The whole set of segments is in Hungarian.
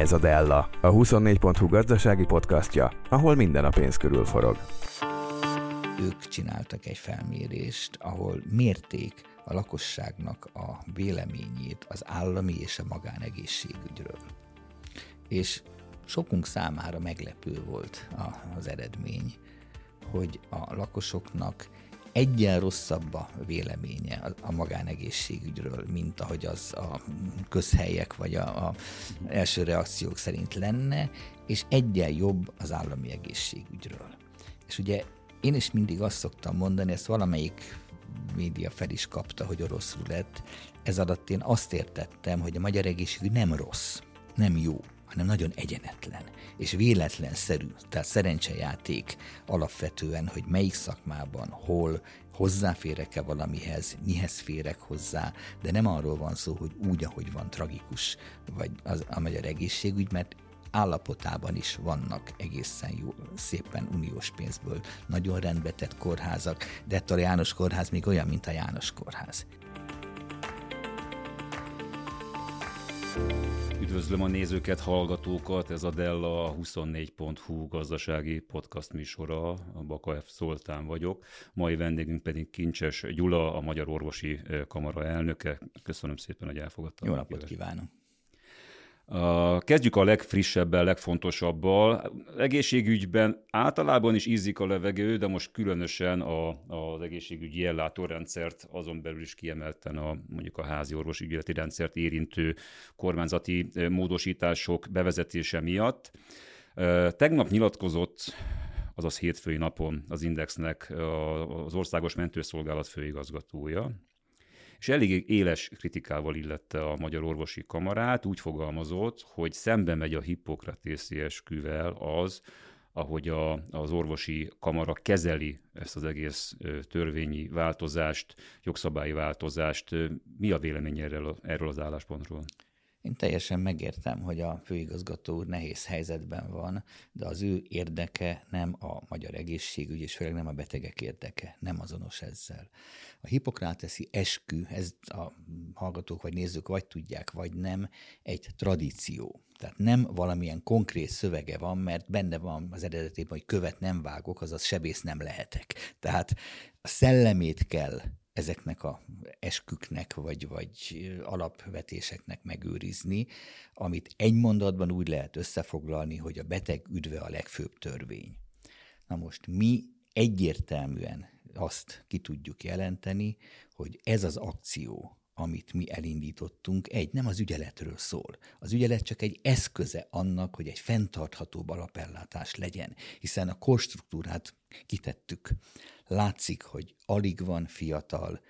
Ez a Della, a 24.hu gazdasági podcastja, ahol minden a pénz körül forog. Ők csináltak egy felmérést, ahol mérték a lakosságnak a véleményét az állami és a magánegészségügyről. És sokunk számára meglepő volt az eredmény, hogy a lakosoknak egyen rosszabb a véleménye a magánegészségügyről, mint ahogy az a közhelyek vagy a, a első reakciók szerint lenne, és egyen jobb az állami egészségügyről. És ugye én is mindig azt szoktam mondani, ezt valamelyik média fel is kapta, hogy oroszul lett. Ez alatt én azt értettem, hogy a magyar egészségügy nem rossz, nem jó, hanem nagyon egyenetlen és véletlenszerű, tehát szerencsejáték alapvetően, hogy melyik szakmában, hol, hozzáférek-e valamihez, mihez férek hozzá, de nem arról van szó, hogy úgy, ahogy van tragikus, vagy az, a magyar egészségügy, mert állapotában is vannak egészen jó, szépen uniós pénzből nagyon rendbetett kórházak, de ettől a János kórház még olyan, mint a János kórház. Üdvözlöm a nézőket, hallgatókat, ez a Della 24.hu gazdasági podcast műsora, a Baka F. Szoltán vagyok. Mai vendégünk pedig Kincses Gyula, a Magyar Orvosi Kamara elnöke. Köszönöm szépen, hogy elfogadtam. Jó napot kívánok! Kezdjük a legfrissebbel, legfontosabbal. Egészségügyben általában is ízik a levegő, de most különösen a, az egészségügyi ellátórendszert, azon belül is kiemelten a, mondjuk a házi orvosi ügyeleti rendszert érintő kormányzati módosítások bevezetése miatt. Tegnap nyilatkozott azaz hétfői napon az Indexnek az Országos Mentőszolgálat főigazgatója, és elég éles kritikával illette a Magyar Orvosi Kamarát, úgy fogalmazott, hogy szembe megy a hippokratészi esküvel az, ahogy a, az orvosi kamara kezeli ezt az egész törvényi változást, jogszabályi változást. Mi a vélemény erről, erről az álláspontról? Én teljesen megértem, hogy a főigazgató úr nehéz helyzetben van, de az ő érdeke nem a magyar egészségügy, és főleg nem a betegek érdeke, nem azonos ezzel. A hipokráteszi eskü, ez a hallgatók vagy nézők vagy tudják, vagy nem, egy tradíció. Tehát nem valamilyen konkrét szövege van, mert benne van az eredetében, hogy követ nem vágok, azaz sebész nem lehetek. Tehát a szellemét kell ezeknek a esküknek, vagy, vagy alapvetéseknek megőrizni, amit egy mondatban úgy lehet összefoglalni, hogy a beteg üdve a legfőbb törvény. Na most mi egyértelműen azt ki tudjuk jelenteni, hogy ez az akció, amit mi elindítottunk, egy, nem az ügyeletről szól. Az ügyelet csak egy eszköze annak, hogy egy fenntartható alapellátás legyen, hiszen a korstruktúrát kitettük. Látszik, hogy alig van fiatal,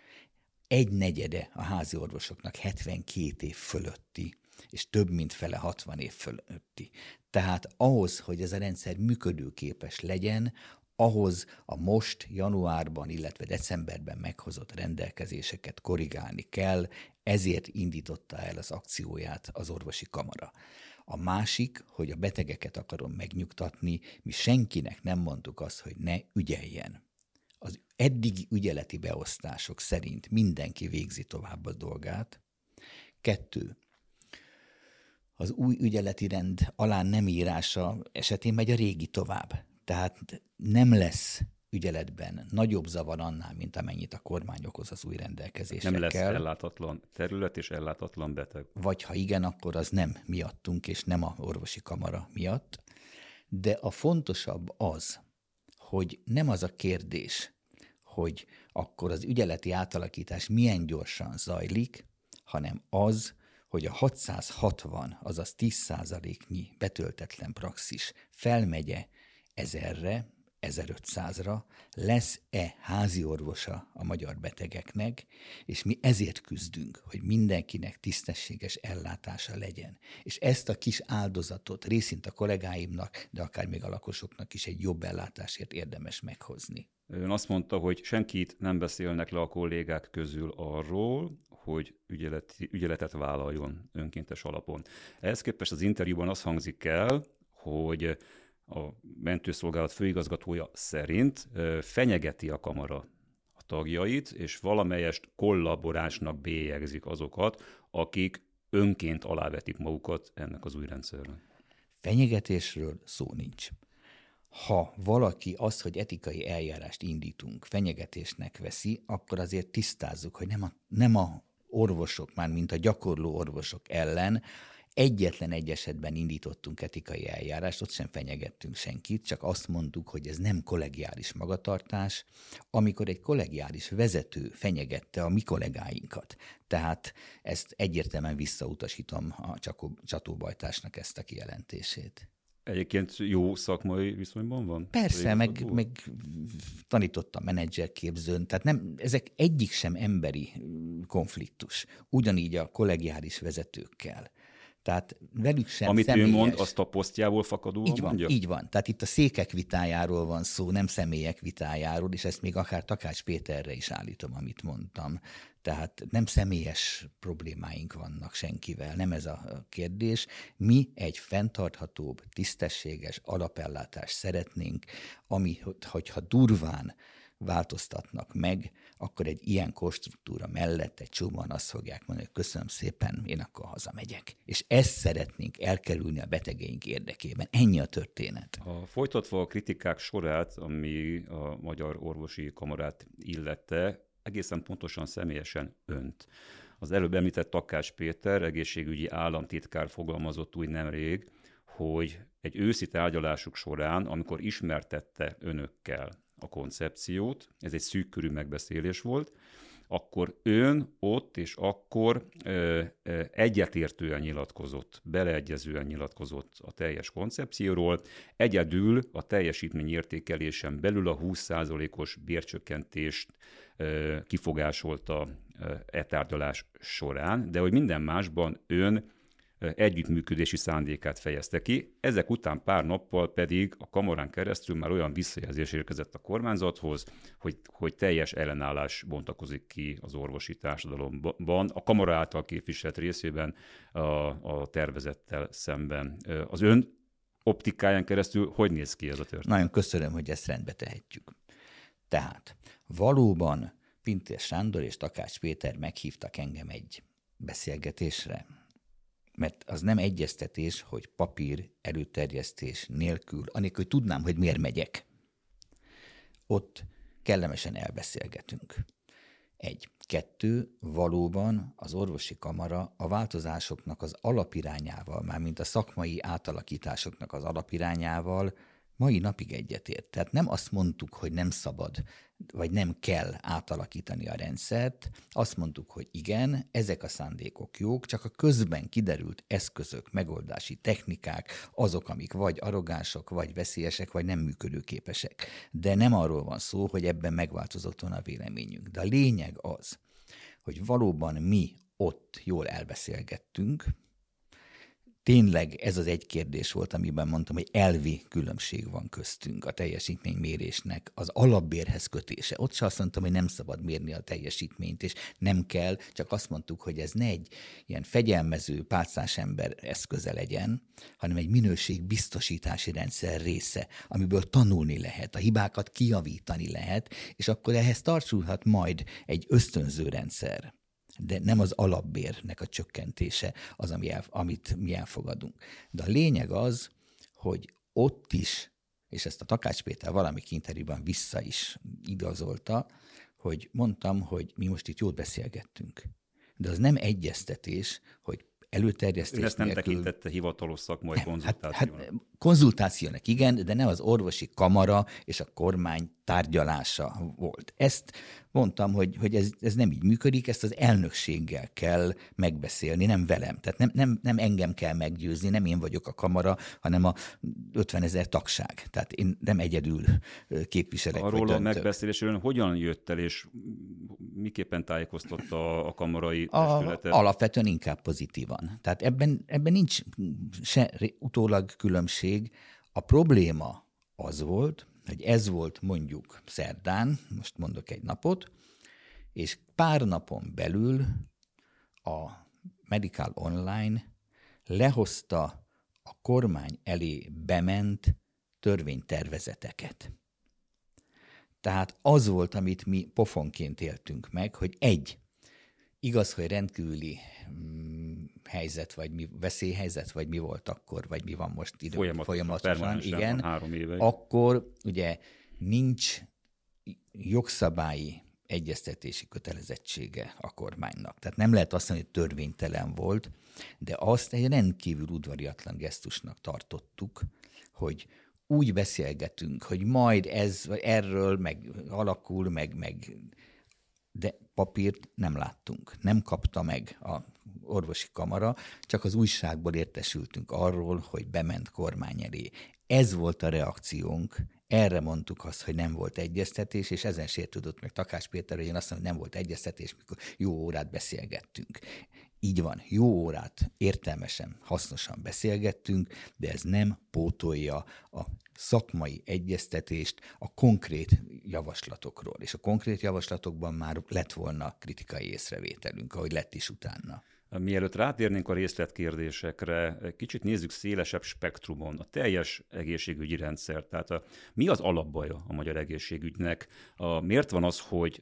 egy negyede a házi orvosoknak 72 év fölötti, és több mint fele 60 év fölötti. Tehát ahhoz, hogy ez a rendszer működőképes legyen, ahhoz a most januárban, illetve decemberben meghozott rendelkezéseket korrigálni kell, ezért indította el az akcióját az orvosi kamara. A másik, hogy a betegeket akarom megnyugtatni, mi senkinek nem mondtuk azt, hogy ne ügyeljen. Az eddigi ügyeleti beosztások szerint mindenki végzi tovább a dolgát. Kettő, az új ügyeleti rend alá nem írása esetén megy a régi tovább. Tehát nem lesz ügyeletben nagyobb zavar annál, mint amennyit a kormány okoz az új rendelkezésekkel. Nem lesz ellátatlan terület és ellátatlan beteg. Vagy ha igen, akkor az nem miattunk, és nem a orvosi kamara miatt. De a fontosabb az, hogy nem az a kérdés, hogy akkor az ügyeleti átalakítás milyen gyorsan zajlik, hanem az, hogy a 660, azaz 10%-nyi betöltetlen praxis felmegye ezerre, 1500-ra lesz-e házi orvosa a magyar betegeknek, és mi ezért küzdünk, hogy mindenkinek tisztességes ellátása legyen. És ezt a kis áldozatot részint a kollégáimnak, de akár még a lakosoknak is egy jobb ellátásért érdemes meghozni. Ön azt mondta, hogy senkit nem beszélnek le a kollégák közül arról, hogy ügyeleti, ügyeletet vállaljon önkéntes alapon. Ehhez képest az interjúban az hangzik el, hogy a mentőszolgálat főigazgatója szerint fenyegeti a kamara a tagjait, és valamelyest kollaborásnak bélyegzik azokat, akik önként alávetik magukat ennek az új rendszernek. Fenyegetésről szó nincs. Ha valaki azt, hogy etikai eljárást indítunk, fenyegetésnek veszi, akkor azért tisztázzuk, hogy nem a, nem a orvosok, már mint a gyakorló orvosok ellen, Egyetlen egy esetben indítottunk etikai eljárást, ott sem fenyegettünk senkit, csak azt mondtuk, hogy ez nem kollegiális magatartás, amikor egy kollegiális vezető fenyegette a mi kollégáinkat. Tehát ezt egyértelműen visszautasítom a csatóbajtásnak ezt a kijelentését. Egyébként jó szakmai viszonyban van? Persze, meg, meg tanítottam menedzserképzőn, tehát nem, ezek egyik sem emberi konfliktus. Ugyanígy a kollegiális vezetőkkel. Tehát velük sem Amit személyes. ő mond, azt a posztjából fakadóan így van, mondja? Így van. Tehát itt a székek vitájáról van szó, nem személyek vitájáról, és ezt még akár Takács Péterre is állítom, amit mondtam. Tehát nem személyes problémáink vannak senkivel, nem ez a kérdés. Mi egy fenntarthatóbb, tisztességes alapellátást szeretnénk, ami, hogyha durván változtatnak meg, akkor egy ilyen konstruktúra mellett egy csomóan azt fogják mondani, hogy köszönöm szépen, én akkor hazamegyek. És ezt szeretnénk elkerülni a betegeink érdekében. Ennyi a történet. A folytatva a kritikák sorát, ami a Magyar Orvosi Kamarát illette, egészen pontosan személyesen önt. Az előbb említett Takács Péter, egészségügyi államtitkár fogalmazott úgy nemrég, hogy egy őszi tárgyalásuk során, amikor ismertette önökkel a koncepciót, ez egy szűk körű megbeszélés volt, akkor ön ott és akkor ö, ö, egyetértően nyilatkozott, beleegyezően nyilatkozott a teljes koncepcióról, egyedül a teljesítmény értékelésen belül a 20%-os bércsökkentést ö, kifogásolta e tárgyalás során, de hogy minden másban ön együttműködési szándékát fejezte ki. Ezek után pár nappal pedig a kamarán keresztül már olyan visszajelzés érkezett a kormányzathoz, hogy, hogy teljes ellenállás bontakozik ki az orvosi társadalomban, a kamara által képviselt részében a, a tervezettel szemben. Az ön optikáján keresztül hogy néz ki ez a történet? Nagyon köszönöm, hogy ezt rendbe tehetjük. Tehát valóban Pintér Sándor és Takács Péter meghívtak engem egy beszélgetésre, mert az nem egyeztetés, hogy papír előterjesztés nélkül, anélkül, hogy tudnám, hogy miért megyek. Ott kellemesen elbeszélgetünk. Egy. Kettő, valóban az orvosi kamara a változásoknak az alapirányával, mármint a szakmai átalakításoknak az alapirányával mai napig egyetért. Tehát nem azt mondtuk, hogy nem szabad, vagy nem kell átalakítani a rendszert, azt mondtuk, hogy igen, ezek a szándékok jók, csak a közben kiderült eszközök, megoldási technikák, azok, amik vagy arrogánsok, vagy veszélyesek, vagy nem működőképesek. De nem arról van szó, hogy ebben megváltozott volna a véleményünk. De a lényeg az, hogy valóban mi ott jól elbeszélgettünk, tényleg ez az egy kérdés volt, amiben mondtam, hogy elvi különbség van köztünk a teljesítménymérésnek az alapbérhez kötése. Ott se azt mondtam, hogy nem szabad mérni a teljesítményt, és nem kell, csak azt mondtuk, hogy ez ne egy ilyen fegyelmező, pálcás ember eszköze legyen, hanem egy minőségbiztosítási rendszer része, amiből tanulni lehet, a hibákat kiavítani lehet, és akkor ehhez tartsulhat majd egy ösztönző rendszer de nem az alapbérnek a csökkentése az, ami el, amit mi elfogadunk. De a lényeg az, hogy ott is, és ezt a Takács Péter valami interjúban vissza is igazolta, hogy mondtam, hogy mi most itt jót beszélgettünk. De az nem egyeztetés, hogy előterjesztés Ön ezt nem nélkül... tekintette hivatalos szakmai hát, konzultációnak. Hát, hát, konzultációnak igen, de ne az orvosi kamara és a kormány tárgyalása volt. Ezt mondtam, hogy, hogy ez, ez nem így működik, ezt az elnökséggel kell megbeszélni, nem velem. Tehát nem, nem, nem engem kell meggyőzni, nem én vagyok a kamara, hanem a 50 ezer tagság. Tehát én nem egyedül képviselek. Arról a megbeszélésről hogyan jött el, és miképpen tájékoztatta a kamarai testületet? A, alapvetően inkább pozitívan. Tehát ebben, ebben nincs se utólag különbség. A probléma az volt, hogy ez volt mondjuk szerdán, most mondok egy napot, és pár napon belül a Medical Online lehozta a kormány elé bement törvénytervezeteket. Tehát az volt, amit mi pofonként éltünk meg, hogy egy, igaz, hogy rendkívüli mm, helyzet, vagy mi veszélyhelyzet, vagy mi volt akkor, vagy mi van most idő, folyamatosan, folyamatosan igen, három éve. akkor ugye nincs jogszabályi egyeztetési kötelezettsége a kormánynak. Tehát nem lehet azt mondani, hogy törvénytelen volt, de azt egy rendkívül udvariatlan gesztusnak tartottuk, hogy úgy beszélgetünk, hogy majd ez, vagy erről meg alakul, meg, meg de papírt nem láttunk. Nem kapta meg a orvosi kamara, csak az újságból értesültünk arról, hogy bement kormány elé. Ez volt a reakciónk, erre mondtuk azt, hogy nem volt egyeztetés, és ezen sértődött meg Takás Péter, hogy én azt mondom, hogy nem volt egyeztetés, mikor jó órát beszélgettünk. Így van, jó órát értelmesen, hasznosan beszélgettünk, de ez nem pótolja a szakmai egyeztetést a konkrét javaslatokról. És a konkrét javaslatokban már lett volna kritikai észrevételünk, ahogy lett is utána. Mielőtt rátérnénk a részletkérdésekre, kicsit nézzük szélesebb spektrumon a teljes egészségügyi rendszer. Tehát a, mi az alapbaja a magyar egészségügynek? A, miért van az, hogy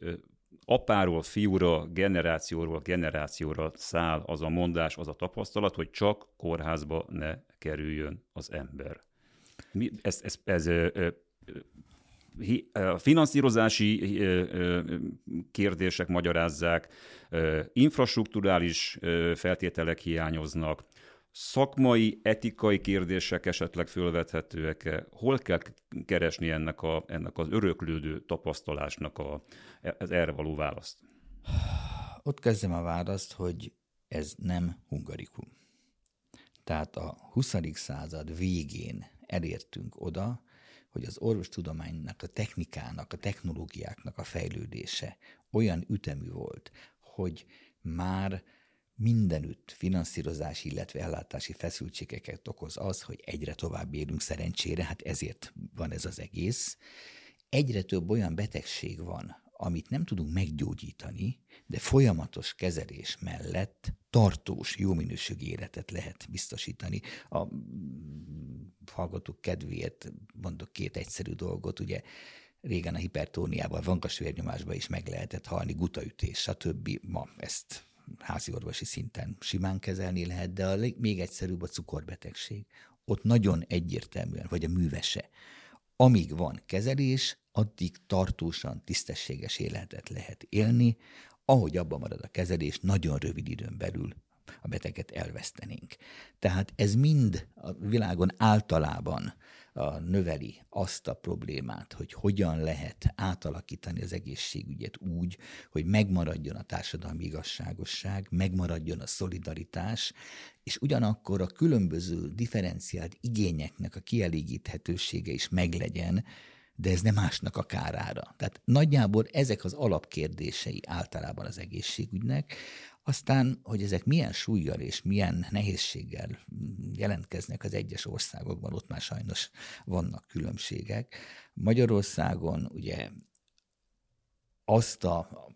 apáról fiúra, generációról generációra száll az a mondás, az a tapasztalat, hogy csak kórházba ne kerüljön az ember? Mi, ez, ez, ez, ez finanszírozási kérdések magyarázzák, infrastruktúrális feltételek hiányoznak, szakmai, etikai kérdések esetleg fölvethetőek -e? Hol kell keresni ennek, a, ennek az öröklődő tapasztalásnak a, az erre való választ? Ott kezdem a választ, hogy ez nem hungarikum. Tehát a 20. század végén elértünk oda, hogy az orvostudománynak, a technikának, a technológiáknak a fejlődése olyan ütemű volt, hogy már mindenütt finanszírozási, illetve ellátási feszültségeket okoz az, hogy egyre tovább élünk szerencsére, hát ezért van ez az egész. Egyre több olyan betegség van, amit nem tudunk meggyógyítani, de folyamatos kezelés mellett tartós, jó minőségű életet lehet biztosítani. A hallgatók kedvéért mondok két egyszerű dolgot, ugye régen a hipertóniával, vankasvérnyomásban is meg lehetett halni, gutaütés, stb. Ma ezt házi orvosi szinten simán kezelni lehet, de a még egyszerűbb a cukorbetegség. Ott nagyon egyértelműen, vagy a művese. Amíg van kezelés, addig tartósan tisztességes életet lehet élni, ahogy abban marad a kezelés, nagyon rövid időn belül a beteget elvesztenénk. Tehát ez mind a világon általában növeli azt a problémát, hogy hogyan lehet átalakítani az egészségügyet úgy, hogy megmaradjon a társadalmi igazságosság, megmaradjon a szolidaritás, és ugyanakkor a különböző differenciált igényeknek a kielégíthetősége is meglegyen, de ez nem másnak a kárára. Tehát nagyjából ezek az alapkérdései általában az egészségügynek, aztán, hogy ezek milyen súlyjal és milyen nehézséggel jelentkeznek az egyes országokban, ott már sajnos vannak különbségek. Magyarországon ugye azt a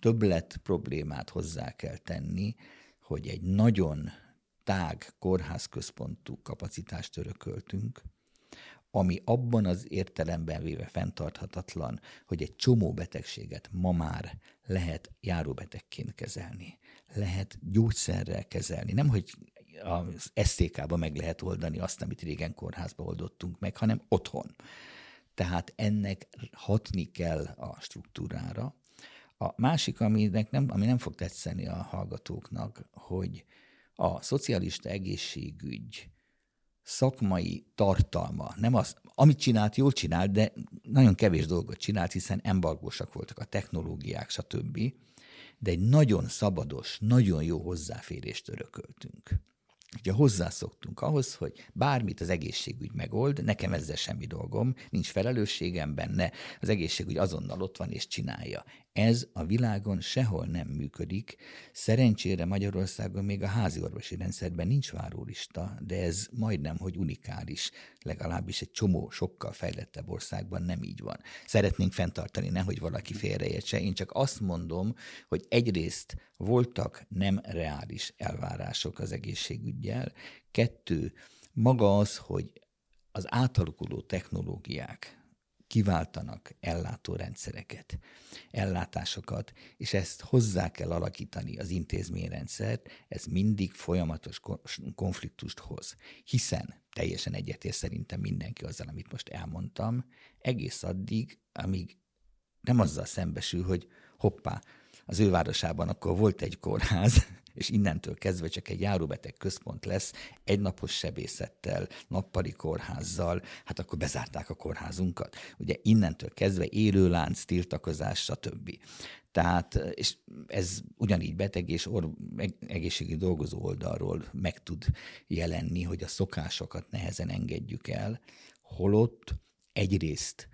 többlet problémát hozzá kell tenni, hogy egy nagyon tág kórházközpontú kapacitást örököltünk, ami abban az értelemben véve fenntarthatatlan, hogy egy csomó betegséget ma már lehet járóbetegként kezelni, lehet gyógyszerrel kezelni, nem hogy az SZTK-ba meg lehet oldani azt, amit régen kórházba oldottunk meg, hanem otthon. Tehát ennek hatni kell a struktúrára. A másik, aminek nem, ami nem fog tetszeni a hallgatóknak, hogy a szocialista egészségügy szakmai tartalma, nem az, amit csinált, jól csinált, de nagyon kevés dolgot csinált, hiszen embargósak voltak a technológiák, stb. De egy nagyon szabados, nagyon jó hozzáférést örököltünk. Ugye hozzászoktunk ahhoz, hogy bármit az egészségügy megold, nekem ezzel semmi dolgom, nincs felelősségem benne, az egészségügy azonnal ott van és csinálja. Ez a világon sehol nem működik. Szerencsére Magyarországon még a házi orvosi rendszerben nincs várólista, de ez majdnem, hogy unikális. Legalábbis egy csomó sokkal fejlettebb országban nem így van. Szeretnénk fenntartani, nehogy valaki félreértse. Én csak azt mondom, hogy egyrészt voltak nem reális elvárások az egészségügyel, kettő, maga az, hogy az átalakuló technológiák kiváltanak ellátórendszereket, ellátásokat, és ezt hozzá kell alakítani az intézményrendszert, ez mindig folyamatos konfliktust hoz. Hiszen teljesen egyetért szerintem mindenki azzal, amit most elmondtam, egész addig, amíg nem azzal szembesül, hogy hoppá, az ő városában akkor volt egy kórház, és innentől kezdve csak egy járóbeteg központ lesz, egynapos sebészettel, nappali kórházzal, hát akkor bezárták a kórházunkat. Ugye innentől kezdve élőlánc, tiltakozás, stb. Tehát, és ez ugyanígy beteg és or, egészségügyi dolgozó oldalról meg tud jelenni, hogy a szokásokat nehezen engedjük el, holott egyrészt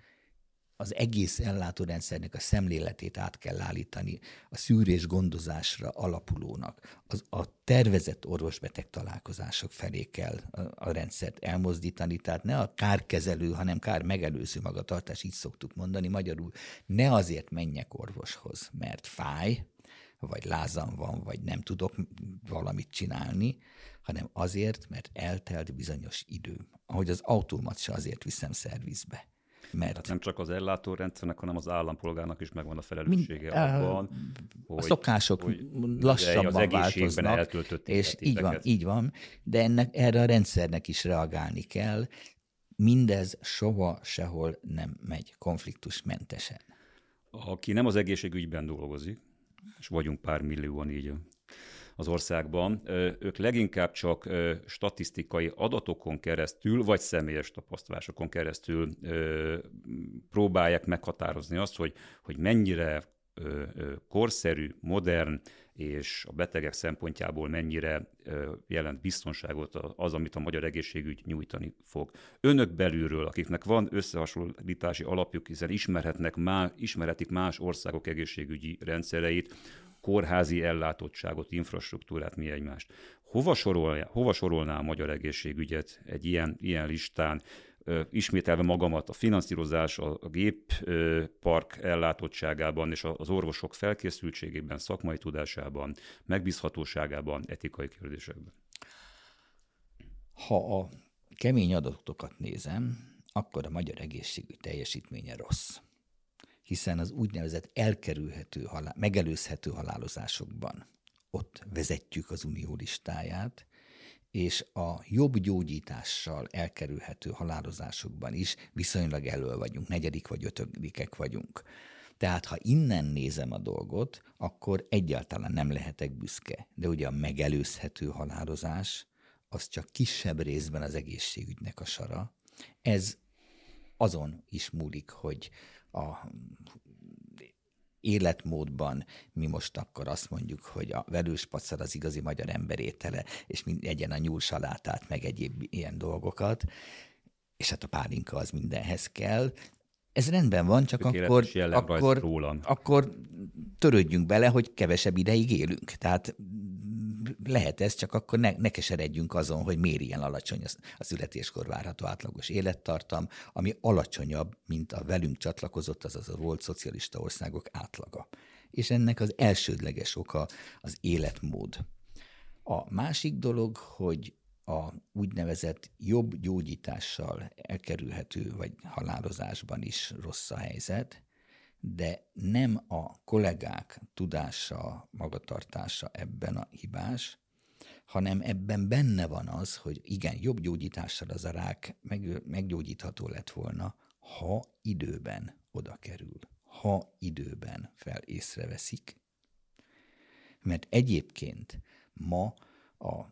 az egész ellátórendszernek a szemléletét át kell állítani a szűrés gondozásra alapulónak. Az, a tervezett orvosbeteg találkozások felé kell a, a rendszert elmozdítani, tehát ne a kárkezelő, hanem kár megelőző magatartás, így szoktuk mondani magyarul, ne azért menjek orvoshoz, mert fáj, vagy lázam van, vagy nem tudok valamit csinálni, hanem azért, mert eltelt bizonyos idő. Ahogy az autómat se azért viszem szervizbe mert... Tehát nem csak az ellátórendszernek, hanem az állampolgárnak is megvan a felelőssége Mind, abban, hogy, a szokások hogy lassabban az változnak, eltöltött és így van, így van, de ennek, erre a rendszernek is reagálni kell. Mindez soha sehol nem megy konfliktusmentesen. Aki nem az egészségügyben dolgozik, és vagyunk pár millióan így az országban, ők leginkább csak statisztikai adatokon keresztül, vagy személyes tapasztalásokon keresztül próbálják meghatározni azt, hogy, hogy mennyire korszerű, modern és a betegek szempontjából mennyire jelent biztonságot az, amit a magyar egészségügy nyújtani fog. Önök belülről, akiknek van összehasonlítási alapjuk, hiszen ismerhetnek má, ismerhetik más országok egészségügyi rendszereit, kórházi ellátottságot, infrastruktúrát, mi egymást. Hova sorolná, hova sorolná a magyar egészségügyet egy ilyen, ilyen listán? ismételve magamat, a finanszírozás, a géppark ellátottságában és az orvosok felkészültségében, szakmai tudásában, megbízhatóságában, etikai kérdésekben. Ha a kemény adatokat nézem, akkor a magyar egészségügy teljesítménye rossz hiszen az úgynevezett elkerülhető, halál, megelőzhető halálozásokban ott vezetjük az unió listáját, és a jobb gyógyítással elkerülhető halálozásokban is viszonylag elő vagyunk, negyedik vagy ötödikek vagyunk. Tehát ha innen nézem a dolgot, akkor egyáltalán nem lehetek büszke. De ugye a megelőzhető halálozás, az csak kisebb részben az egészségügynek a sara. Ez azon is múlik, hogy a életmódban mi most akkor azt mondjuk, hogy a velős az igazi magyar emberétele, és egyen a nyúlsalátát, meg egyéb ilyen dolgokat, és hát a pálinka az mindenhez kell. Ez rendben van, csak akkor, akkor, akkor törődjünk bele, hogy kevesebb ideig élünk. Tehát lehet ez, csak akkor ne, ne keseredjünk azon, hogy miért ilyen alacsony a születéskor várható átlagos élettartam, ami alacsonyabb, mint a velünk csatlakozott, azaz a volt szocialista országok átlaga. És ennek az elsődleges oka az életmód. A másik dolog, hogy a úgynevezett jobb gyógyítással elkerülhető, vagy halálozásban is rossz a helyzet, de nem a kollégák tudása, magatartása ebben a hibás, hanem ebben benne van az, hogy igen, jobb gyógyítással az a rák meg, meggyógyítható lett volna, ha időben oda kerül, ha időben fel észreveszik. Mert egyébként ma a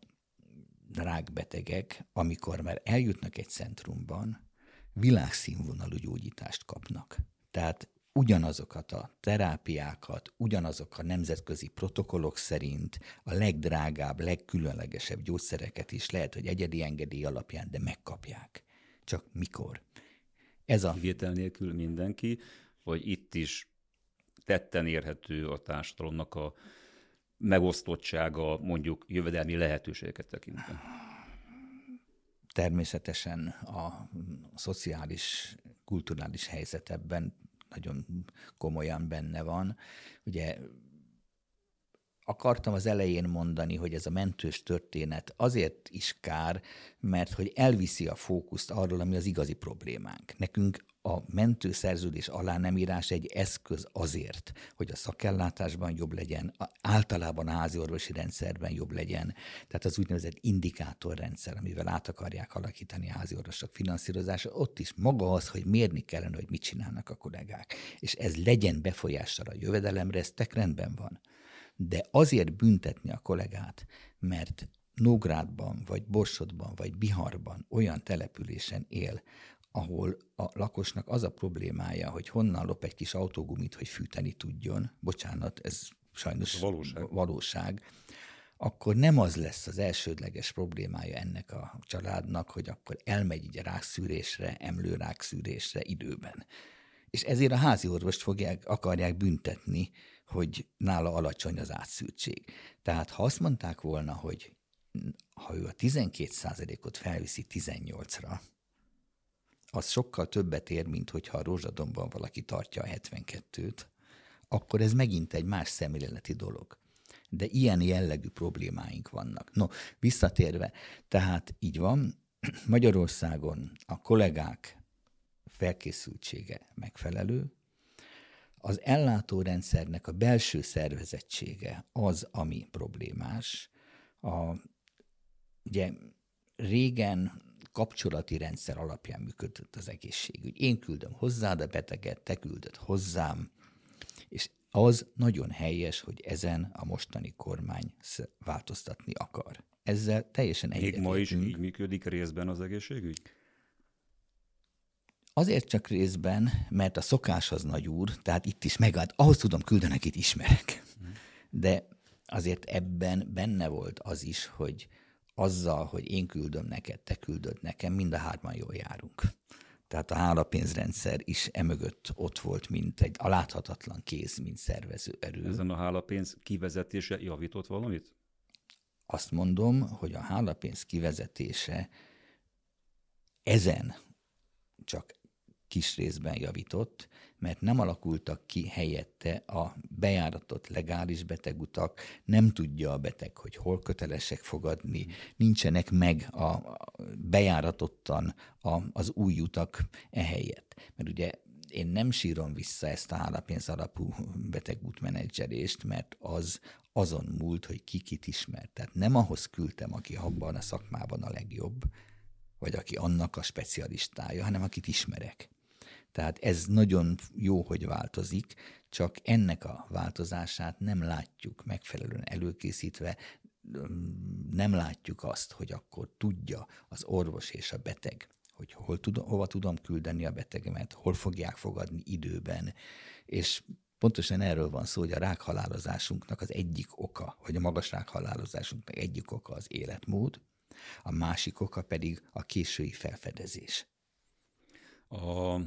rákbetegek, amikor már eljutnak egy centrumban, világszínvonalú gyógyítást kapnak. Tehát ugyanazokat a terápiákat, ugyanazok a nemzetközi protokollok szerint a legdrágább, legkülönlegesebb gyógyszereket is lehet, hogy egyedi engedély alapján, de megkapják. Csak mikor? Ez a... Kivétel nélkül mindenki, vagy itt is tetten érhető a társadalomnak a megosztottsága mondjuk jövedelmi lehetőségeket tekintve? Természetesen a szociális, kulturális helyzet ebben nagyon komolyan benne van. Ugye akartam az elején mondani, hogy ez a mentős történet azért is kár, mert hogy elviszi a fókuszt arról, ami az igazi problémánk. Nekünk a mentőszerződés alá nem írás egy eszköz azért, hogy a szakellátásban jobb legyen, általában a házi orvosi rendszerben jobb legyen. Tehát az úgynevezett indikátorrendszer, amivel át akarják alakítani a házi orvosok finanszírozása, ott is maga az, hogy mérni kellene, hogy mit csinálnak a kollégák. És ez legyen befolyással a jövedelemre, ez tek rendben van. De azért büntetni a kollégát, mert Nógrádban, vagy Borsodban, vagy Biharban olyan településen él, ahol a lakosnak az a problémája, hogy honnan lop egy kis autógumit, hogy fűteni tudjon, bocsánat, ez sajnos valóság. valóság, akkor nem az lesz az elsődleges problémája ennek a családnak, hogy akkor elmegy így a rákszűrésre, emlőrákszűrésre időben. És ezért a házi orvost fogják, akarják büntetni, hogy nála alacsony az átszűrtség. Tehát ha azt mondták volna, hogy ha ő a 12 ot felviszi 18-ra, az sokkal többet ér, mint hogyha a rózsadomban valaki tartja a 72-t, akkor ez megint egy más szemléleti dolog. De ilyen jellegű problémáink vannak. No, visszatérve, tehát így van, Magyarországon a kollégák felkészültsége megfelelő, az ellátórendszernek a belső szervezettsége az, ami problémás. A, ugye régen kapcsolati rendszer alapján működött az egészségügy. Én küldöm hozzád a beteget, te küldöd hozzám, és az nagyon helyes, hogy ezen a mostani kormány változtatni akar. Ezzel teljesen Még ma is így működik részben az egészségügy? Azért csak részben, mert a szokás az nagy úr, tehát itt is megállt, ahhoz tudom küldeni, akit ismerek. De azért ebben benne volt az is, hogy azzal, hogy én küldöm neked, te küldöd nekem, mind a hárman jól járunk. Tehát a hálapénzrendszer is emögött ott volt, mint egy aláthatatlan kéz, mint szervező erő. Ezen a hálapénz kivezetése javított valamit? Azt mondom, hogy a hálapénz kivezetése ezen csak kis részben javított, mert nem alakultak ki helyette a bejáratott legális betegutak, nem tudja a beteg, hogy hol kötelesek fogadni, nincsenek meg a bejáratottan a, az új utak ehelyett. Mert ugye én nem sírom vissza ezt a állapénz alapú betegútmenedzselést, mert az azon múlt, hogy ki kit ismer. Tehát nem ahhoz küldtem, aki abban a szakmában a legjobb, vagy aki annak a specialistája, hanem akit ismerek. Tehát ez nagyon jó, hogy változik, csak ennek a változását nem látjuk megfelelően előkészítve, nem látjuk azt, hogy akkor tudja az orvos és a beteg, hogy hol tudom, hova tudom küldeni a betegemet, hol fogják fogadni időben, és pontosan erről van szó, hogy a rákhalálozásunknak az egyik oka, vagy a magas rákhalálozásunknak egyik oka az életmód, a másik oka pedig a késői felfedezés. A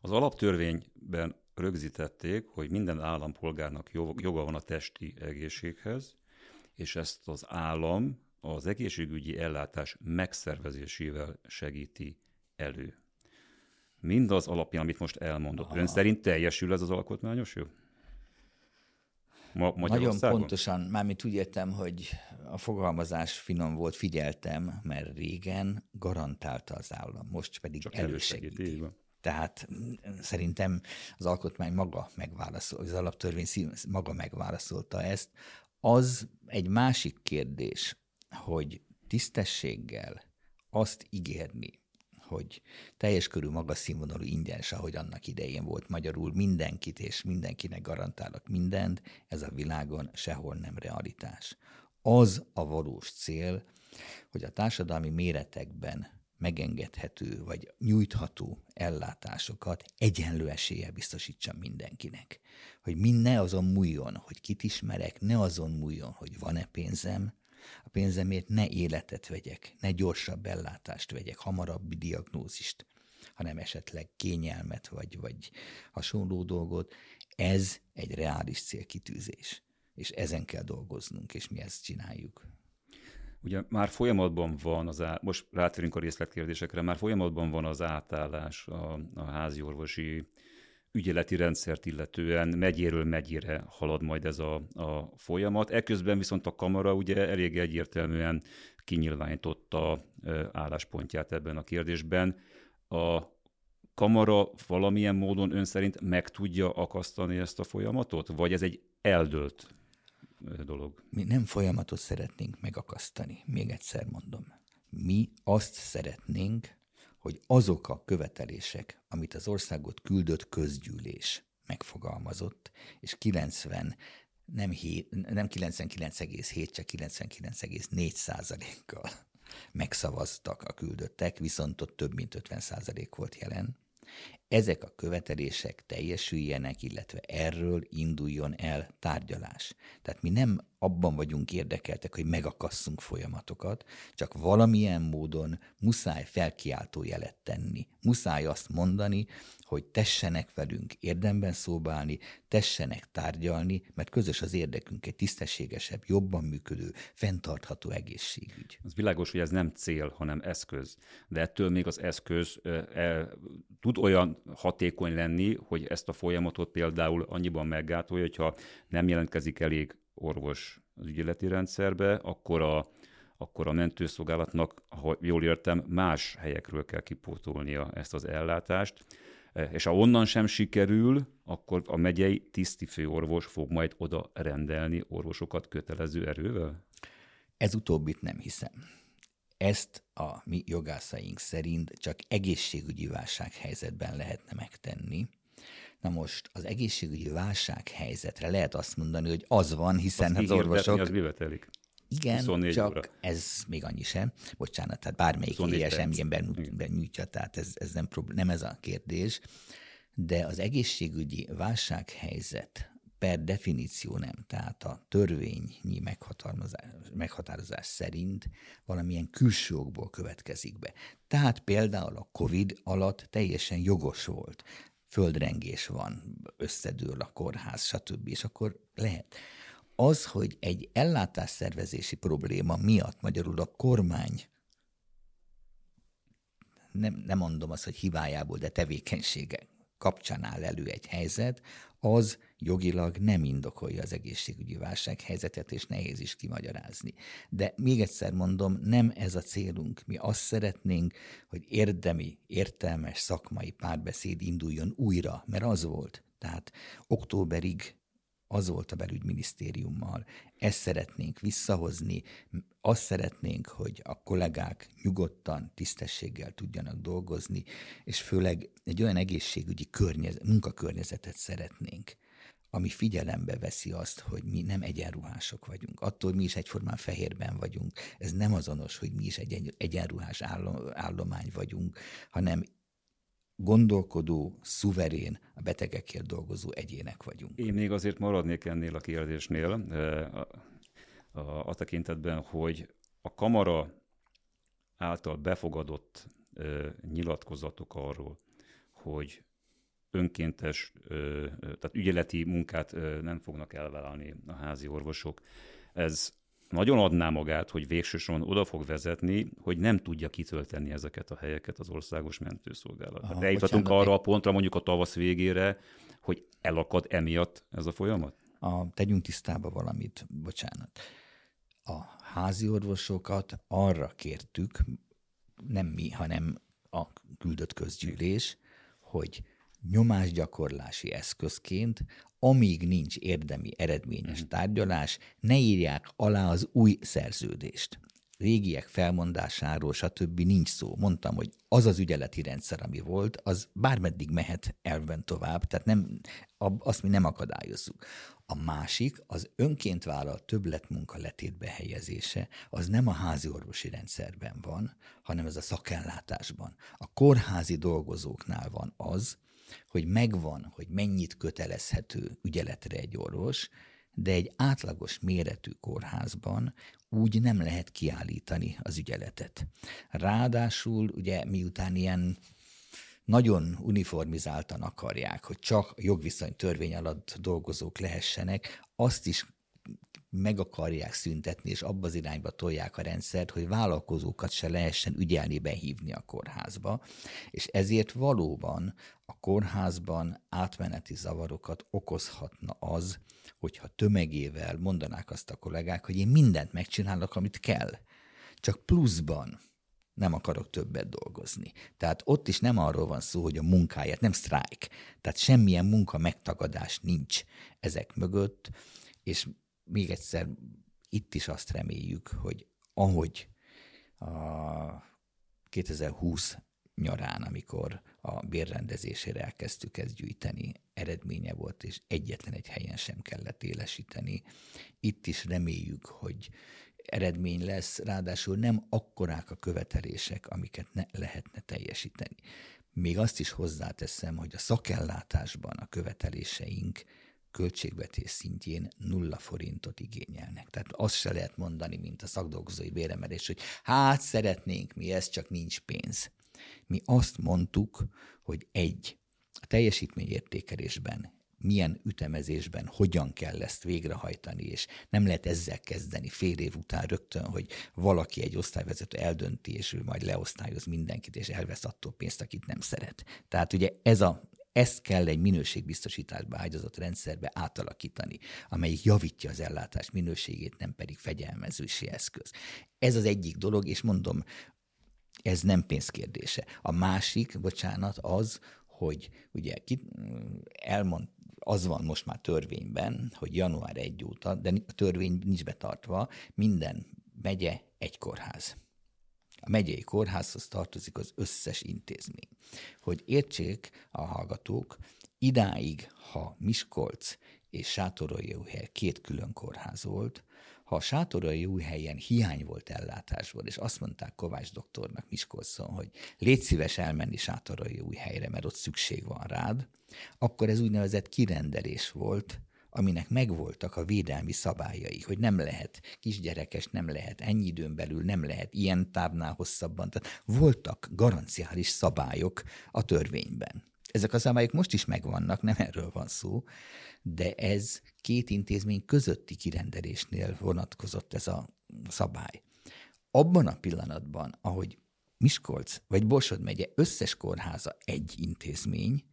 az alaptörvényben rögzítették, hogy minden állampolgárnak joga van a testi egészséghez, és ezt az állam az egészségügyi ellátás megszervezésével segíti elő. Mindaz alapján, amit most elmondott. Ön szerint teljesül ez az alkotmányos jog? Ma Nagyon pontosan, mármint úgy értem, hogy a fogalmazás finom volt, figyeltem, mert régen garantálta az állam, most pedig Csak elősegíti. elősegíti. Tehát mm, szerintem az alkotmány maga megválaszol, az alaptörvény maga megválaszolta ezt. Az egy másik kérdés, hogy tisztességgel azt ígérni, hogy teljes körű magas színvonalú ingyenes, ahogy annak idején volt magyarul, mindenkit és mindenkinek garantálok mindent, ez a világon sehol nem realitás. Az a valós cél, hogy a társadalmi méretekben megengedhető vagy nyújtható ellátásokat egyenlő esélye biztosítsa mindenkinek. Hogy mind ne azon múljon, hogy kit ismerek, ne azon múljon, hogy van-e pénzem, a pénzemért ne életet vegyek, ne gyorsabb ellátást vegyek, hamarabbi diagnózist, hanem esetleg kényelmet vagy, vagy hasonló dolgot. Ez egy reális célkitűzés, és ezen kell dolgoznunk, és mi ezt csináljuk. Ugye már folyamatban van az át, most rátérünk a részletkérdésekre, már folyamatban van az átállás a, a házi orvosi ügyeleti rendszert illetően megyéről megyére halad majd ez a, a folyamat. Eközben viszont a kamara ugye elég egyértelműen kinyilvánította álláspontját ebben a kérdésben. A kamara valamilyen módon ön szerint meg tudja akasztani ezt a folyamatot? Vagy ez egy eldőlt dolog? Mi nem folyamatot szeretnénk megakasztani, még egyszer mondom. Mi azt szeretnénk, hogy azok a követelések, amit az országot küldött közgyűlés megfogalmazott, és 90 nem, 7, nem 99,7, csak 99,4 százalékkal megszavaztak a küldöttek, viszont ott több mint 50 százalék volt jelen. Ezek a követelések teljesüljenek, illetve erről induljon el tárgyalás. Tehát mi nem abban vagyunk érdekeltek, hogy megakasszunk folyamatokat, csak valamilyen módon muszáj felkiáltó jelet tenni. Muszáj azt mondani, hogy tessenek velünk érdemben szóbálni, tessenek tárgyalni, mert közös az érdekünk egy tisztességesebb, jobban működő, fenntartható egészségügy. Az világos, hogy ez nem cél, hanem eszköz. De ettől még az eszköz e, tud olyan hatékony lenni, hogy ezt a folyamatot például annyiban meggátolja, hogyha nem jelentkezik elég orvos az ügyeleti rendszerbe, akkor a, akkor a mentőszolgálatnak, ha jól értem, más helyekről kell kipótolnia ezt az ellátást, e, és ha onnan sem sikerül, akkor a megyei tisztifőorvos fog majd oda rendelni orvosokat kötelező erővel? Ez utóbbit nem hiszem. Ezt a mi jogászaink szerint csak egészségügyi válsághelyzetben lehetne megtenni, Na most az egészségügyi válsághelyzetre lehet azt mondani, hogy az van, hiszen az, az orvosok... Az mivel telik? Igen, csak óra. ez még annyi sem. Bocsánat, tehát bármelyik ESM ember nyújtja, tehát ez, ez nem, problém, nem ez a kérdés. De az egészségügyi válsághelyzet per definíció nem, tehát a törvényi meghatározás szerint valamilyen külső okból következik be. Tehát például a COVID alatt teljesen jogos volt földrengés van, összedől a kórház, stb. És akkor lehet. Az, hogy egy ellátásszervezési probléma miatt magyarul a kormány nem, nem mondom azt, hogy hibájából, de tevékenysége kapcsán áll elő egy helyzet, az jogilag nem indokolja az egészségügyi válsághelyzetet, és nehéz is kimagyarázni. De még egyszer mondom, nem ez a célunk. Mi azt szeretnénk, hogy érdemi, értelmes szakmai párbeszéd induljon újra, mert az volt. Tehát októberig az volt a belügyminisztériummal. Ezt szeretnénk visszahozni, azt szeretnénk, hogy a kollégák nyugodtan, tisztességgel tudjanak dolgozni, és főleg egy olyan egészségügyi környezet, munkakörnyezetet szeretnénk, ami figyelembe veszi azt, hogy mi nem egyenruhások vagyunk. Attól, mi is egyformán fehérben vagyunk, ez nem azonos, hogy mi is egy egyenruhás állomány vagyunk, hanem gondolkodó, szuverén, a betegekért dolgozó egyének vagyunk. Én még azért maradnék ennél a kérdésnél, a, a, a tekintetben, hogy a kamara által befogadott nyilatkozatok arról, hogy önkéntes, tehát ügyeleti munkát nem fognak elvállalni a házi orvosok. Ez nagyon adná magát, hogy végsősorban oda fog vezetni, hogy nem tudja kitölteni ezeket a helyeket az országos mentőszolgálat. Hát eljuthatunk arra a pontra mondjuk a tavasz végére, hogy elakad emiatt ez a folyamat? A, tegyünk tisztába valamit, bocsánat. A házi orvosokat arra kértük, nem mi, hanem a küldött közgyűlés, hogy nyomásgyakorlási eszközként, amíg nincs érdemi, eredményes mhm. tárgyalás, ne írják alá az új szerződést. Régiek felmondásáról, stb. nincs szó. Mondtam, hogy az az ügyeleti rendszer, ami volt, az bármeddig mehet elven tovább, tehát nem, azt mi nem akadályozzuk. A másik, az önként vállalt többletmunka letétbe helyezése, az nem a házi orvosi rendszerben van, hanem ez a szakellátásban. A kórházi dolgozóknál van az, hogy megvan, hogy mennyit kötelezhető ügyeletre egy orvos, de egy átlagos méretű kórházban úgy nem lehet kiállítani az ügyeletet. Ráadásul, ugye miután ilyen nagyon uniformizáltan akarják, hogy csak jogviszony törvény alatt dolgozók lehessenek, azt is meg akarják szüntetni, és abba az irányba tolják a rendszert, hogy vállalkozókat se lehessen ügyelni behívni a kórházba, és ezért valóban a kórházban átmeneti zavarokat okozhatna az, hogyha tömegével mondanák azt a kollégák, hogy én mindent megcsinálok, amit kell, csak pluszban nem akarok többet dolgozni. Tehát ott is nem arról van szó, hogy a munkáját, nem sztrájk. Tehát semmilyen munka megtagadás nincs ezek mögött, és még egyszer itt is azt reméljük, hogy ahogy a 2020 nyarán, amikor a bérrendezésére elkezdtük ezt gyűjteni, eredménye volt, és egyetlen egy helyen sem kellett élesíteni. Itt is reméljük, hogy eredmény lesz, ráadásul nem akkorák a követelések, amiket ne lehetne teljesíteni. Még azt is hozzáteszem, hogy a szakellátásban a követeléseink költségvetés szintjén nulla forintot igényelnek. Tehát azt se lehet mondani, mint a szakdolgozói béremelés, hogy hát szeretnénk mi, ez csak nincs pénz. Mi azt mondtuk, hogy egy, a teljesítményértékelésben milyen ütemezésben, hogyan kell ezt végrehajtani, és nem lehet ezzel kezdeni fél év után rögtön, hogy valaki, egy osztályvezető eldönti, és ő majd leosztályoz mindenkit, és elvesz attól pénzt, akit nem szeret. Tehát ugye ez a ezt kell egy minőségbiztosításba ágyazott rendszerbe átalakítani, amelyik javítja az ellátás minőségét, nem pedig fegyelmezősi eszköz. Ez az egyik dolog, és mondom, ez nem pénzkérdése. A másik, bocsánat, az, hogy ugye elmond, az van most már törvényben, hogy január 1 óta, de a törvény nincs betartva, minden megye egy kórház. A megyei kórházhoz tartozik az összes intézmény. Hogy értsék a hallgatók, idáig, ha Miskolc és Sátoraljaújhely két külön kórház volt, ha a sátorai új helyen hiány volt ellátásból, és azt mondták Kovács doktornak Miskolcon, hogy légy szíves elmenni sátorai új helyre, mert ott szükség van rád, akkor ez úgynevezett kirendelés volt, aminek megvoltak a védelmi szabályai, hogy nem lehet kisgyerekes, nem lehet ennyi időn belül, nem lehet ilyen távnál hosszabban. Tehát voltak garanciális szabályok a törvényben. Ezek a szabályok most is megvannak, nem erről van szó, de ez két intézmény közötti kirendelésnél vonatkozott ez a szabály. Abban a pillanatban, ahogy Miskolc vagy Borsod megye összes kórháza egy intézmény,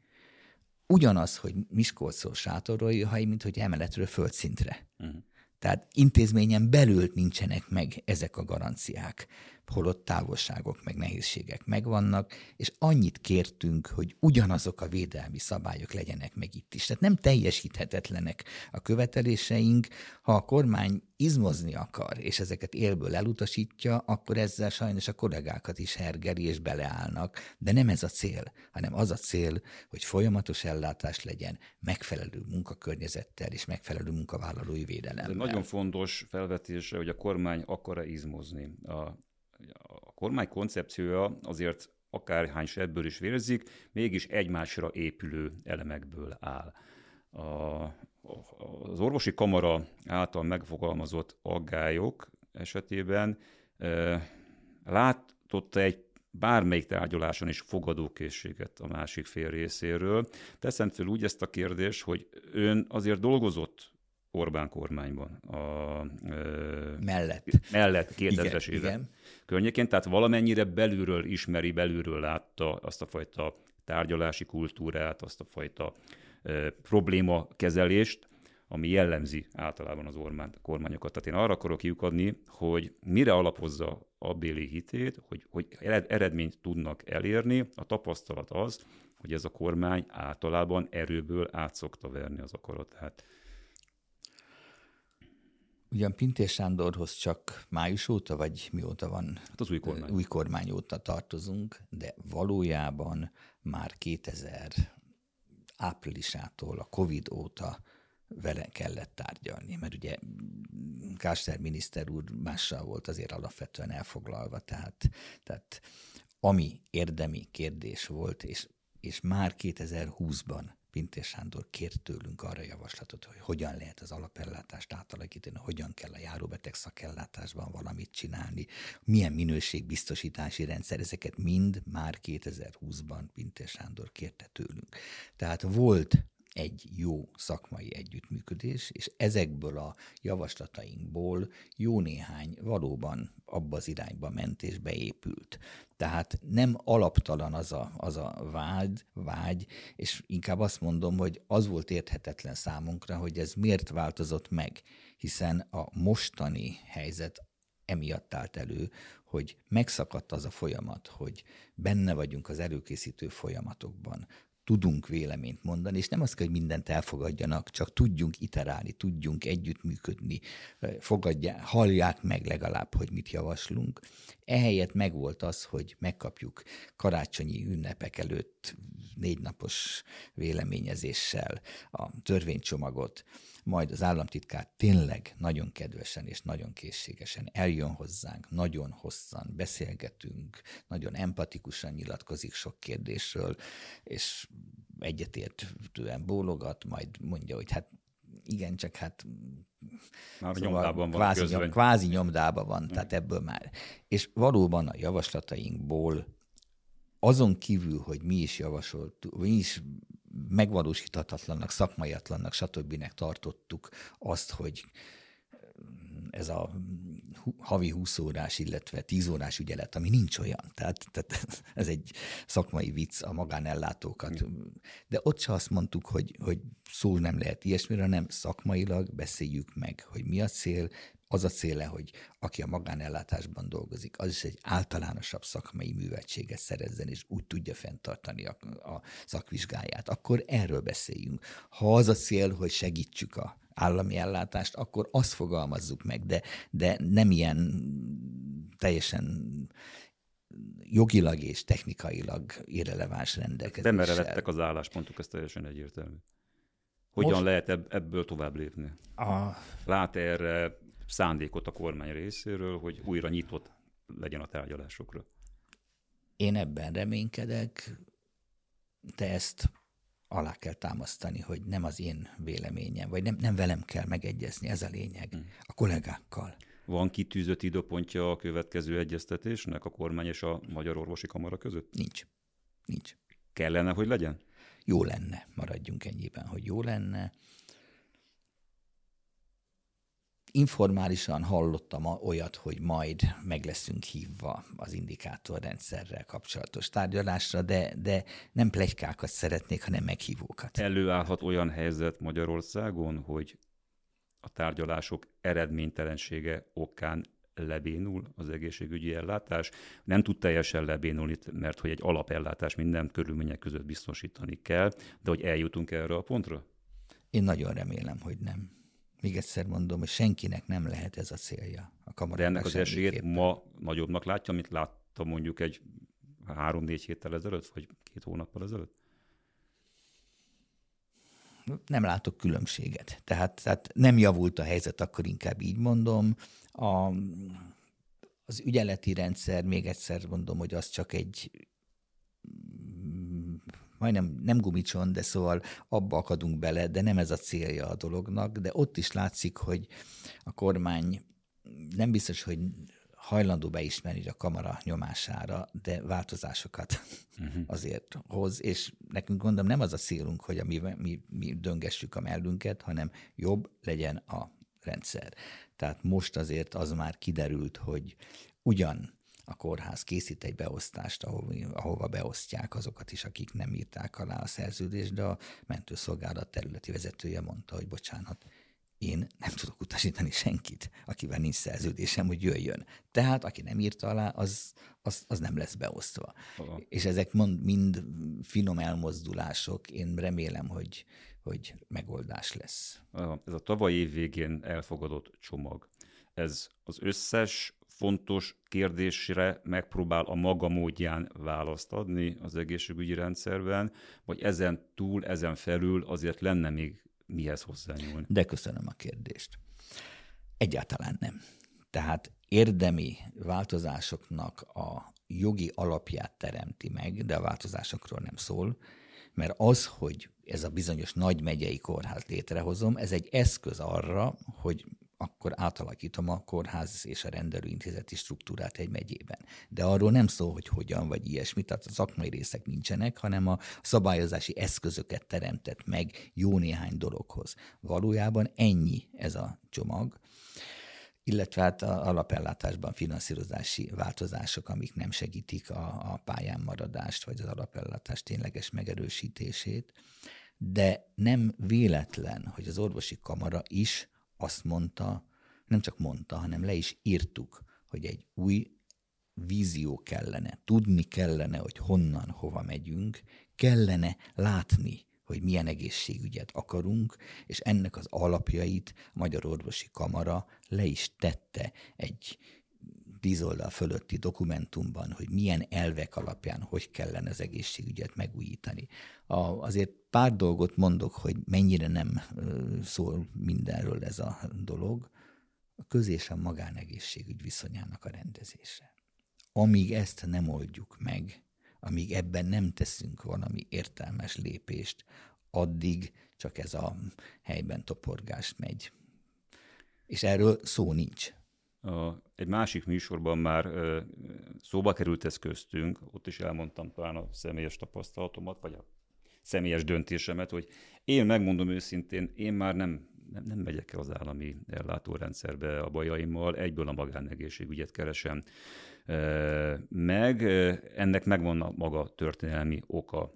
ugyanaz, hogy Miskolcról sátorról mint hogy emeletről földszintre. Uh-huh. Tehát intézményen belül nincsenek meg ezek a garanciák holott távolságok meg nehézségek megvannak, és annyit kértünk, hogy ugyanazok a védelmi szabályok legyenek meg itt is. Tehát nem teljesíthetetlenek a követeléseink. Ha a kormány izmozni akar, és ezeket élből elutasítja, akkor ezzel sajnos a kollégákat is hergeri és beleállnak, de nem ez a cél, hanem az a cél, hogy folyamatos ellátás legyen megfelelő munkakörnyezettel és megfelelő munkavállalói védelemmel. Ez nagyon fontos felvetése, hogy a kormány akar-e izmozni. A a kormány koncepciója azért akárhány ebből is vérzik, mégis egymásra épülő elemekből áll. A, az orvosi kamara által megfogalmazott aggályok esetében e, látott egy bármelyik tárgyaláson is fogadókészséget a másik fél részéről. Teszem fel úgy ezt a kérdést, hogy ön azért dolgozott Orbán kormányban. A, ö, mellett. Mellett, 2000-es évek igen. környékén, tehát valamennyire belülről ismeri, belülről látta azt a fajta tárgyalási kultúrát, azt a fajta ö, problémakezelést, ami jellemzi általában az Orbán kormányokat. Tehát én arra akarok kiukadni, hogy mire alapozza a béli hitét, hogy, hogy eredményt tudnak elérni. A tapasztalat az, hogy ez a kormány általában erőből át szokta verni az akaratát. Ugyan Pintér Sándorhoz csak május óta, vagy mióta van? Hát az új kormány. Új kormány óta tartozunk, de valójában már 2000 áprilisától, a Covid óta vele kellett tárgyalni, mert ugye Kásler miniszter úr mással volt azért alapvetően elfoglalva, tehát, tehát ami érdemi kérdés volt, és, és már 2020-ban Pintér Sándor kért tőlünk arra javaslatot, hogy hogyan lehet az alapellátást átalakítani, hogyan kell a járóbeteg szakellátásban valamit csinálni, milyen minőségbiztosítási rendszer, ezeket mind már 2020-ban Pintér Sándor kérte tőlünk. Tehát volt egy jó szakmai együttműködés, és ezekből a javaslatainkból jó néhány valóban abba az irányba ment és beépült. Tehát nem alaptalan az a, az a vágy, vágy, és inkább azt mondom, hogy az volt érthetetlen számunkra, hogy ez miért változott meg, hiszen a mostani helyzet emiatt állt elő, hogy megszakadt az a folyamat, hogy benne vagyunk az előkészítő folyamatokban, tudunk véleményt mondani, és nem az kell, hogy mindent elfogadjanak, csak tudjunk iterálni, tudjunk együttműködni, fogadják, hallják meg legalább, hogy mit javaslunk. Ehelyett megvolt az, hogy megkapjuk karácsonyi ünnepek előtt négy napos véleményezéssel a törvénycsomagot, majd az államtitkár tényleg nagyon kedvesen és nagyon készségesen eljön hozzánk, nagyon hosszan beszélgetünk, nagyon empatikusan nyilatkozik sok kérdésről, és egyetértően bólogat, majd mondja, hogy hát igen, csak hát már szóval nyomdában van kvázi, nyom, kvázi nyomdában van, mm. tehát ebből már. És valóban a javaslatainkból azon kívül, hogy mi is javasoltuk, mi is megvalósíthatatlannak, szakmaiatlannak, stb. tartottuk azt, hogy ez a havi 20 órás, illetve 10 órás ügyelet, ami nincs olyan. Tehát, tehát ez egy szakmai vicc a magánellátókat. De ott se azt mondtuk, hogy, hogy szó nem lehet ilyesmire, hanem szakmailag beszéljük meg, hogy mi a cél, az a céle, hogy aki a magánellátásban dolgozik, az is egy általánosabb szakmai műveltséget szerezzen, és úgy tudja fenntartani a, a szakvizsgáját. Akkor erről beszéljünk. Ha az a cél, hogy segítsük a állami ellátást, akkor azt fogalmazzuk meg, de, de nem ilyen teljesen jogilag és technikailag irreleváns rendelkezéssel. De merre lettek az álláspontok, ez teljesen egyértelmű. Hogyan Most... lehet ebből tovább lépni? A... Lát erre szándékot a kormány részéről, hogy újra nyitott legyen a tárgyalásokra? Én ebben reménykedek, de ezt alá kell támasztani, hogy nem az én véleményem, vagy nem, nem velem kell megegyezni, ez a lényeg, hmm. a kollégákkal. Van kitűzött időpontja a következő egyeztetésnek a kormány és a Magyar Orvosi Kamara között? Nincs. Nincs. Kellene, hogy legyen? Jó lenne, maradjunk ennyiben, hogy jó lenne informálisan hallottam olyat, hogy majd meg leszünk hívva az indikátorrendszerrel kapcsolatos tárgyalásra, de, de nem plegykákat szeretnék, hanem meghívókat. Előállhat olyan helyzet Magyarországon, hogy a tárgyalások eredménytelensége okán lebénul az egészségügyi ellátás. Nem tud teljesen lebénulni, mert hogy egy alapellátás minden körülmények között biztosítani kell, de hogy eljutunk erre a pontra? Én nagyon remélem, hogy nem még egyszer mondom, hogy senkinek nem lehet ez a célja. A De ennek az esélyét ma nagyobbnak látja, mint látta mondjuk egy három-négy héttel ezelőtt, vagy két hónappal ezelőtt? Nem látok különbséget. Tehát, tehát nem javult a helyzet, akkor inkább így mondom. A, az ügyeleti rendszer, még egyszer mondom, hogy az csak egy majdnem nem gumicson, de szóval abba akadunk bele, de nem ez a célja a dolognak, de ott is látszik, hogy a kormány nem biztos, hogy hajlandó beismerni a kamara nyomására, de változásokat uh-huh. azért hoz, és nekünk gondolom nem az a célunk, hogy mi, mi, mi döngessük a mellünket, hanem jobb legyen a rendszer. Tehát most azért az már kiderült, hogy ugyan a kórház készít egy beosztást, ahova, ahova beosztják azokat is, akik nem írták alá a szerződést, de a mentőszolgálat területi vezetője mondta, hogy bocsánat, én nem tudok utasítani senkit, akivel nincs szerződésem, hogy jöjjön. Tehát, aki nem írta alá, az, az, az nem lesz beosztva. Aha. És ezek mond, mind finom elmozdulások. Én remélem, hogy, hogy megoldás lesz. Ez a tavaly év végén elfogadott csomag, ez az összes fontos kérdésre megpróbál a maga módján választ adni az egészségügyi rendszerben, vagy ezen túl, ezen felül azért lenne még mihez hozzányúlni? De köszönöm a kérdést. Egyáltalán nem. Tehát érdemi változásoknak a jogi alapját teremti meg, de a változásokról nem szól, mert az, hogy ez a bizonyos nagy megyei kórház létrehozom, ez egy eszköz arra, hogy akkor átalakítom a kórház és a rendelőintézeti struktúrát egy megyében. De arról nem szól, hogy hogyan vagy ilyesmi, tehát a szakmai részek nincsenek, hanem a szabályozási eszközöket teremtett meg jó néhány dologhoz. Valójában ennyi ez a csomag, illetve hát a alapellátásban finanszírozási változások, amik nem segítik a, a pályán maradást, vagy az alapellátás tényleges megerősítését. De nem véletlen, hogy az orvosi kamara is azt mondta, nem csak mondta, hanem le is írtuk, hogy egy új vízió kellene, tudni kellene, hogy honnan, hova megyünk, kellene látni, hogy milyen egészségügyet akarunk, és ennek az alapjait a Magyar Orvosi Kamara le is tette egy tíz oldal fölötti dokumentumban, hogy milyen elvek alapján hogy kellene az egészségügyet megújítani. A, azért pár dolgot mondok, hogy mennyire nem szól mindenről ez a dolog. A köz és a magánegészségügy viszonyának a rendezése. Amíg ezt nem oldjuk meg, amíg ebben nem teszünk valami értelmes lépést, addig csak ez a helyben toporgás megy. És erről szó nincs. A, egy másik műsorban már ö, szóba került ez köztünk, ott is elmondtam talán a személyes tapasztalatomat, vagy a személyes döntésemet, hogy én megmondom őszintén, én már nem, nem, nem megyek el az állami ellátórendszerbe a bajaimmal, egyből a magánegészségügyet keresem meg. Ennek megvan a maga történelmi oka.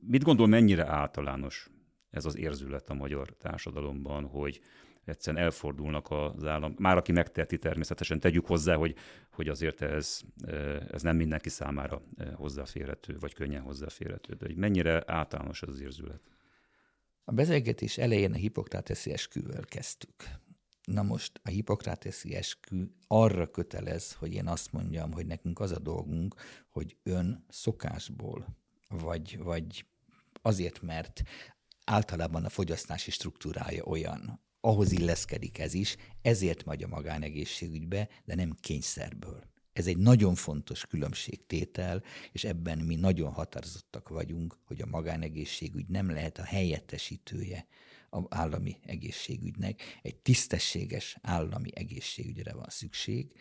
Mit gondol, mennyire általános ez az érzület a magyar társadalomban, hogy egyszerűen elfordulnak az állam. Már aki megteheti természetesen, tegyük hozzá, hogy, hogy azért ez, ez nem mindenki számára hozzáférhető, vagy könnyen hozzáférhető, de hogy mennyire általános ez az érzület. A beszélgetés elején a hipokráteszi esküvővel kezdtük. Na most a hipokráteszi eskü arra kötelez, hogy én azt mondjam, hogy nekünk az a dolgunk, hogy ön szokásból, vagy, vagy azért, mert általában a fogyasztási struktúrája olyan, ahhoz illeszkedik ez is, ezért megy a magánegészségügybe, de nem kényszerből. Ez egy nagyon fontos különbségtétel, és ebben mi nagyon határozottak vagyunk, hogy a magánegészségügy nem lehet a helyettesítője az állami egészségügynek. Egy tisztességes állami egészségügyre van szükség,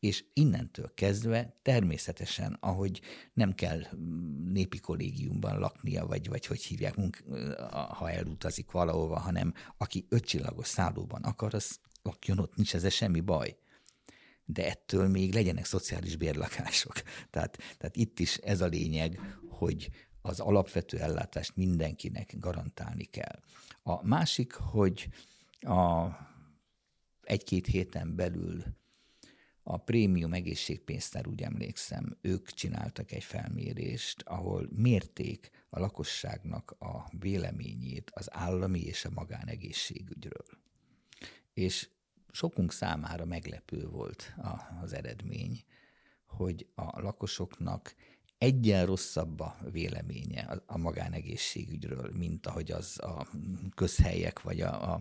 és innentől kezdve természetesen, ahogy nem kell népi kollégiumban laknia, vagy, vagy hogy hívják, ha elutazik valahova, hanem aki ötcsillagos szállóban akar, az lakjon ott, nincs ezzel semmi baj de ettől még legyenek szociális bérlakások. Tehát, tehát itt is ez a lényeg, hogy az alapvető ellátást mindenkinek garantálni kell. A másik, hogy a egy-két héten belül a prémium egészségpénztár, úgy emlékszem, ők csináltak egy felmérést, ahol mérték a lakosságnak a véleményét az állami és a magánegészségügyről. És sokunk számára meglepő volt az eredmény, hogy a lakosoknak egyen rosszabb a véleménye a magánegészségügyről, mint ahogy az a közhelyek vagy a, a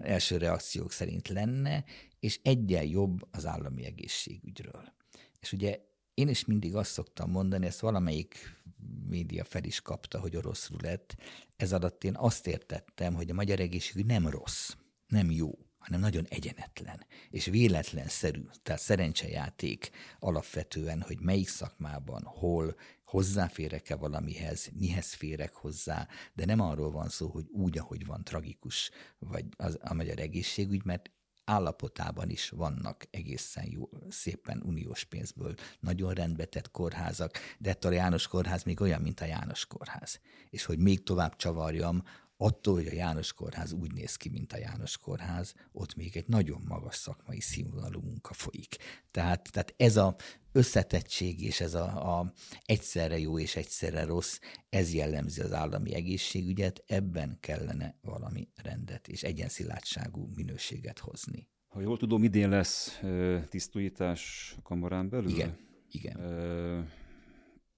első reakciók szerint lenne, és egyen jobb az állami egészségügyről. És ugye én is mindig azt szoktam mondani, ezt valamelyik média fel is kapta, hogy orosz lett. Ez alatt én azt értettem, hogy a magyar egészségügy nem rossz, nem jó hanem nagyon egyenetlen és véletlenszerű, tehát szerencsejáték alapvetően, hogy melyik szakmában, hol, hozzáférek-e valamihez, mihez férek hozzá, de nem arról van szó, hogy úgy, ahogy van tragikus, vagy az, a magyar egészségügy, mert állapotában is vannak egészen jó, szépen uniós pénzből nagyon rendbetett kórházak, de ettől a János kórház még olyan, mint a János kórház. És hogy még tovább csavarjam, attól, hogy a János Kórház úgy néz ki, mint a János Kórház, ott még egy nagyon magas szakmai színvonalú munka folyik. Tehát, tehát ez a összetettség és ez a, a egyszerre jó és egyszerre rossz, ez jellemzi az állami egészségügyet, ebben kellene valami rendet és egyenszilárdságú minőséget hozni. Ha jól tudom, idén lesz tisztújítás a kamarán belül? Igen, igen. Uh,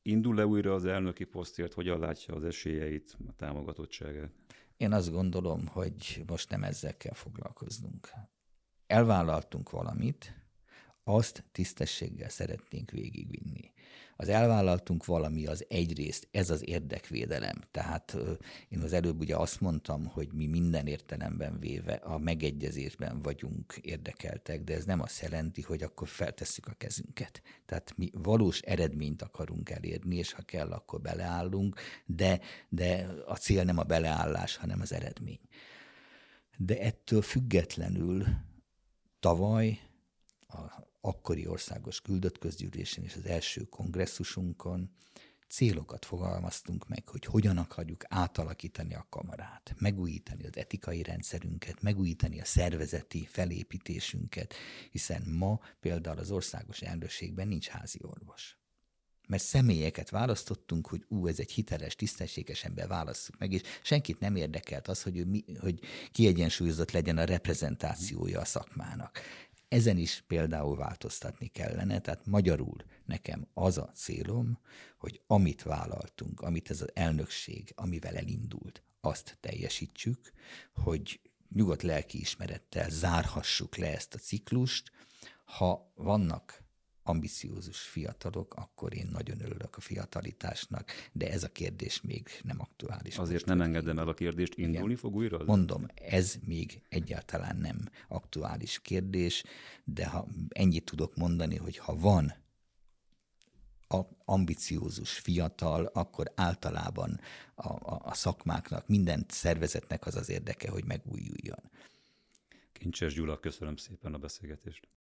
Indul-e újra az elnöki posztért, hogyan látja az esélyeit, a támogatottságát? Én azt gondolom, hogy most nem ezzel kell foglalkoznunk. Elvállaltunk valamit, azt tisztességgel szeretnénk végigvinni. Az elvállaltunk valami az egyrészt, ez az érdekvédelem. Tehát én az előbb ugye azt mondtam, hogy mi minden értelemben véve a megegyezésben vagyunk érdekeltek, de ez nem azt jelenti, hogy akkor feltesszük a kezünket. Tehát mi valós eredményt akarunk elérni, és ha kell, akkor beleállunk, de, de a cél nem a beleállás, hanem az eredmény. De ettől függetlenül tavaly a akkori országos küldött közgyűlésen és az első kongresszusunkon célokat fogalmaztunk meg, hogy hogyan akarjuk átalakítani a kamarát, megújítani az etikai rendszerünket, megújítani a szervezeti felépítésünket, hiszen ma például az országos elnökségben nincs házi orvos mert személyeket választottunk, hogy ú, ez egy hiteles, tisztességes ember, válasszuk meg, és senkit nem érdekelt az, hogy, ő mi, hogy kiegyensúlyozott legyen a reprezentációja a szakmának. Ezen is például változtatni kellene, tehát magyarul nekem az a célom, hogy amit vállaltunk, amit ez az elnökség, amivel elindult, azt teljesítsük, hogy nyugodt lelkiismerettel zárhassuk le ezt a ciklust, ha vannak ambiciózus fiatalok, akkor én nagyon örülök a fiatalitásnak, de ez a kérdés még nem aktuális. Azért nem engedem el a kérdést, indulni Igen. fog újra? Mondom, ez még egyáltalán nem aktuális kérdés, de ha ennyit tudok mondani, hogy ha van a ambiciózus fiatal, akkor általában a, a, a szakmáknak, minden szervezetnek az az érdeke, hogy megújuljon. Kincses Gyula, köszönöm szépen a beszélgetést.